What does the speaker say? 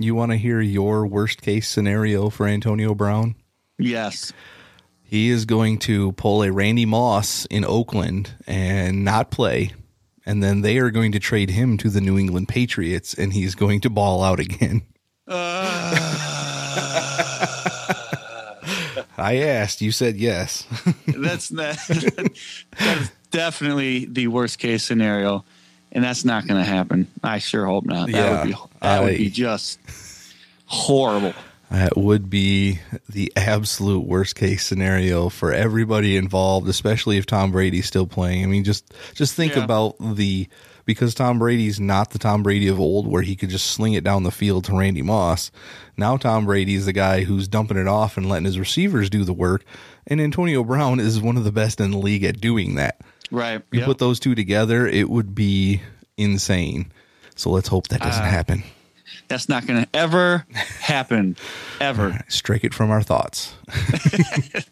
You want to hear your worst case scenario for Antonio Brown? Yes. He is going to pull a Randy Moss in Oakland and not play. And then they are going to trade him to the New England Patriots and he's going to ball out again. I asked, you said yes. That's not, that's definitely the worst case scenario, and that's not going to happen. I sure hope not. That Yeah, would be that would be just horrible. That would be the absolute worst case scenario for everybody involved, especially if Tom Brady's still playing. I mean, just just think Yeah. about the because Tom Brady's not the Tom Brady of old where he could just sling it down the field to Randy Moss. Now Tom Brady's the guy who's dumping it off and letting his receivers do the work, and Antonio Brown is one of the best in the league at doing that. Right. You Yep. put those two together, it would be insane. So let's hope that doesn't Uh, happen. That's not going to ever happen. Ever. Strike it from our thoughts.